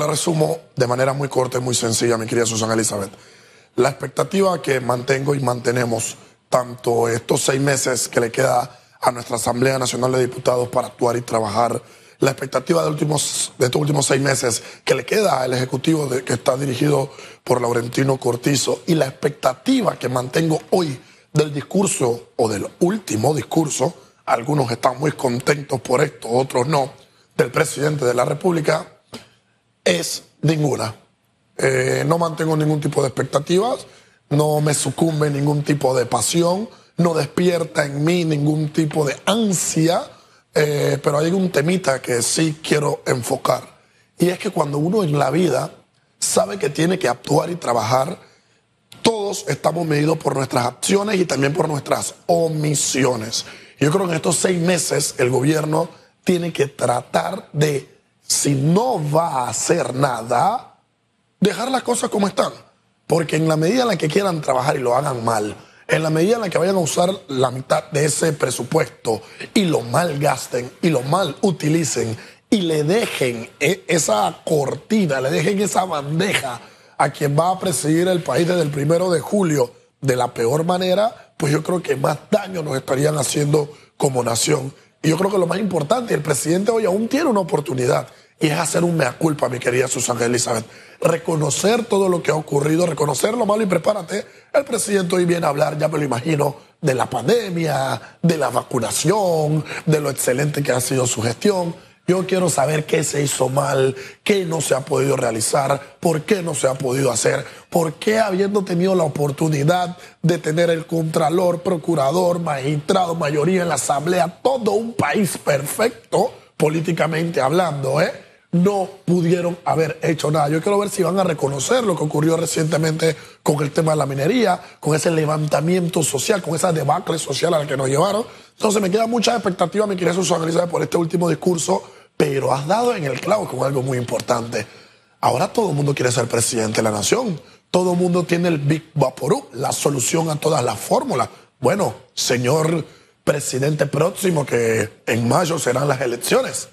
lo resumo de manera muy corta y muy sencilla, mi querida Susana Elizabeth. La expectativa que mantengo y mantenemos tanto estos seis meses que le queda a nuestra Asamblea Nacional de Diputados para actuar y trabajar, la expectativa de, últimos, de estos últimos seis meses que le queda al Ejecutivo que está dirigido por Laurentino Cortizo y la expectativa que mantengo hoy del discurso o del último discurso, algunos están muy contentos por esto, otros no, del presidente de la República, es ninguna. Eh, no mantengo ningún tipo de expectativas, no me sucumbe ningún tipo de pasión, no despierta en mí ningún tipo de ansia, eh, pero hay un temita que sí quiero enfocar. Y es que cuando uno en la vida sabe que tiene que actuar y trabajar, todos estamos medidos por nuestras acciones y también por nuestras omisiones. Yo creo que en estos seis meses el gobierno tiene que tratar de, si no va a hacer nada, dejar las cosas como están. Porque en la medida en la que quieran trabajar y lo hagan mal, en la medida en la que vayan a usar la mitad de ese presupuesto y lo mal gasten y lo mal utilicen y le dejen e, esa cortina, le dejen esa bandeja a quien va a presidir el país desde el primero de julio de la peor manera, pues yo creo que más daño nos estarían haciendo como nación. Y yo creo que lo más importante, el presidente hoy aún tiene una oportunidad y es hacer un mea culpa, mi querida Susana Elizabeth. Reconocer todo lo que ha ocurrido, reconocer lo malo y prepárate. El presidente hoy viene a hablar, ya me lo imagino, de la pandemia, de la vacunación, de lo excelente que ha sido su gestión. Yo quiero saber qué se hizo mal, qué no se ha podido realizar, por qué no se ha podido hacer, por qué habiendo tenido la oportunidad de tener el contralor, procurador, magistrado, mayoría en la asamblea, todo un país perfecto, políticamente hablando, ¿eh? No pudieron haber hecho nada. Yo quiero ver si van a reconocer lo que ocurrió recientemente con el tema de la minería, con ese levantamiento social, con esa debacle social a la que nos llevaron. Entonces me queda mucha expectativa, mi querida Susana por este último discurso, pero has dado en el clavo con algo muy importante. Ahora todo el mundo quiere ser presidente de la nación. Todo el mundo tiene el Big Vaporú, la solución a todas las fórmulas. Bueno, señor presidente próximo, que en mayo serán las elecciones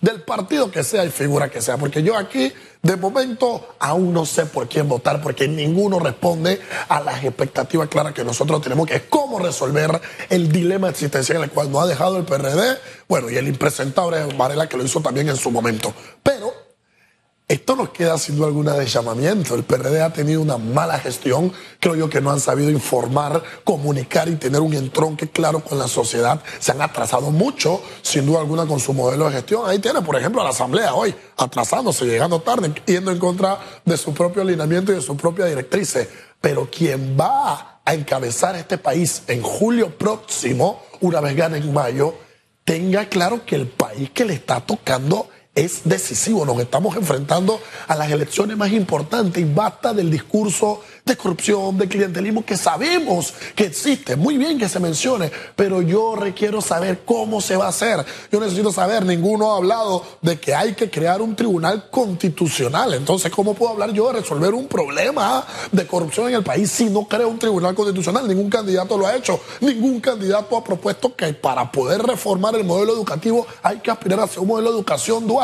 del partido que sea y figura que sea, porque yo aquí de momento aún no sé por quién votar, porque ninguno responde a las expectativas claras que nosotros tenemos, que es cómo resolver el dilema existencial en el cual nos ha dejado el PRD, bueno, y el impresentable Varela que lo hizo también en su momento. Esto nos queda sin duda alguna de llamamiento. El PRD ha tenido una mala gestión. Creo yo que no han sabido informar, comunicar y tener un entronque claro con la sociedad. Se han atrasado mucho, sin duda alguna, con su modelo de gestión. Ahí tiene, por ejemplo, a la Asamblea hoy, atrasándose, llegando tarde, yendo en contra de su propio alineamiento y de su propia directriz. Pero quien va a encabezar este país en julio próximo, una vez gane en mayo, tenga claro que el país que le está tocando es decisivo. Nos estamos enfrentando a las elecciones más importantes y basta del discurso de corrupción, de clientelismo que sabemos que existe. Muy bien que se mencione, pero yo requiero saber cómo se va a hacer. Yo necesito saber, ninguno ha hablado de que hay que crear un tribunal constitucional. Entonces, ¿cómo puedo hablar yo de resolver un problema de corrupción en el país si no creo un tribunal constitucional? Ningún candidato lo ha hecho. Ningún candidato ha propuesto que para poder reformar el modelo educativo hay que aspirar hacia un modelo de educación dual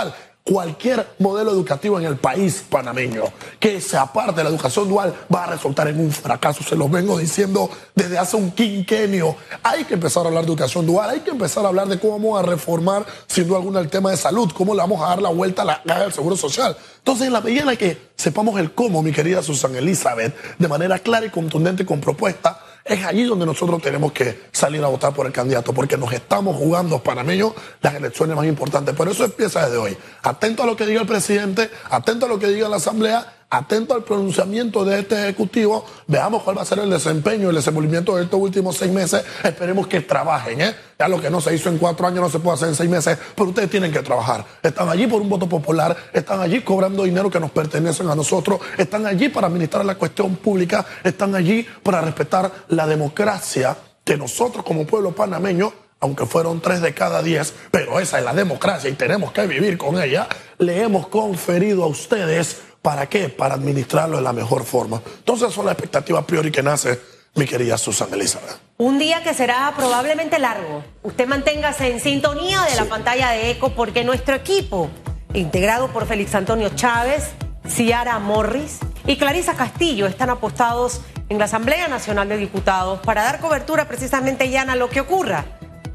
cualquier modelo educativo en el país panameño que se aparte de la educación dual va a resultar en un fracaso. Se los vengo diciendo desde hace un quinquenio. Hay que empezar a hablar de educación dual, hay que empezar a hablar de cómo vamos a reformar, sin duda alguna, el tema de salud, cómo le vamos a dar la vuelta a la caja del seguro social. Entonces, en la medida en la que sepamos el cómo, mi querida Susan Elizabeth, de manera clara y contundente con propuesta, es allí donde nosotros tenemos que salir a votar por el candidato, porque nos estamos jugando panameños las elecciones más importantes. Por eso empieza desde hoy. Atento a lo que diga el presidente, atento a lo que diga la Asamblea atento al pronunciamiento de este Ejecutivo, veamos cuál va a ser el desempeño, y el desenvolvimiento de estos últimos seis meses, esperemos que trabajen, ¿eh? Ya lo que no se hizo en cuatro años no se puede hacer en seis meses, pero ustedes tienen que trabajar. Están allí por un voto popular, están allí cobrando dinero que nos pertenecen a nosotros, están allí para administrar la cuestión pública, están allí para respetar la democracia que nosotros como pueblo panameño aunque fueron tres de cada diez, pero esa es la democracia y tenemos que vivir con ella, le hemos conferido a ustedes ¿Para qué? Para administrarlo de la mejor forma. Entonces, son las expectativas priori que nace mi querida Susana Elizabeth. Un día que será probablemente largo. Usted manténgase en sintonía de la pantalla de ECO porque nuestro equipo integrado por Félix Antonio Chávez, Ciara Morris y Clarisa Castillo, están apostados en la Asamblea Nacional de Diputados para dar cobertura precisamente ya a lo que ocurra.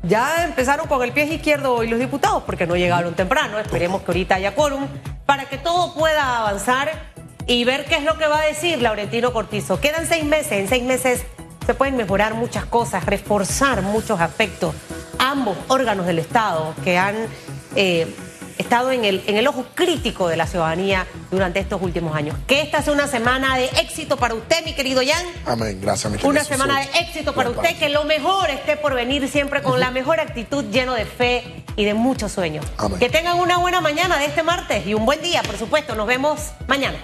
Ya empezaron con el pie izquierdo hoy los diputados porque no llegaron temprano. Esperemos que ahorita haya quórum para que todo pueda avanzar y ver qué es lo que va a decir Laurentino Cortizo. Quedan seis meses, en seis meses se pueden mejorar muchas cosas, reforzar muchos aspectos. Ambos órganos del Estado que han eh, estado en el, en el ojo crítico de la ciudadanía durante estos últimos años. Que esta sea una semana de éxito para usted, mi querido Jan. Amén, gracias, mi Una semana de éxito para usted, que lo mejor esté por venir siempre con la mejor actitud, lleno de fe y de muchos sueños. Amén. Que tengan una buena mañana de este martes y un buen día, por supuesto. Nos vemos mañana.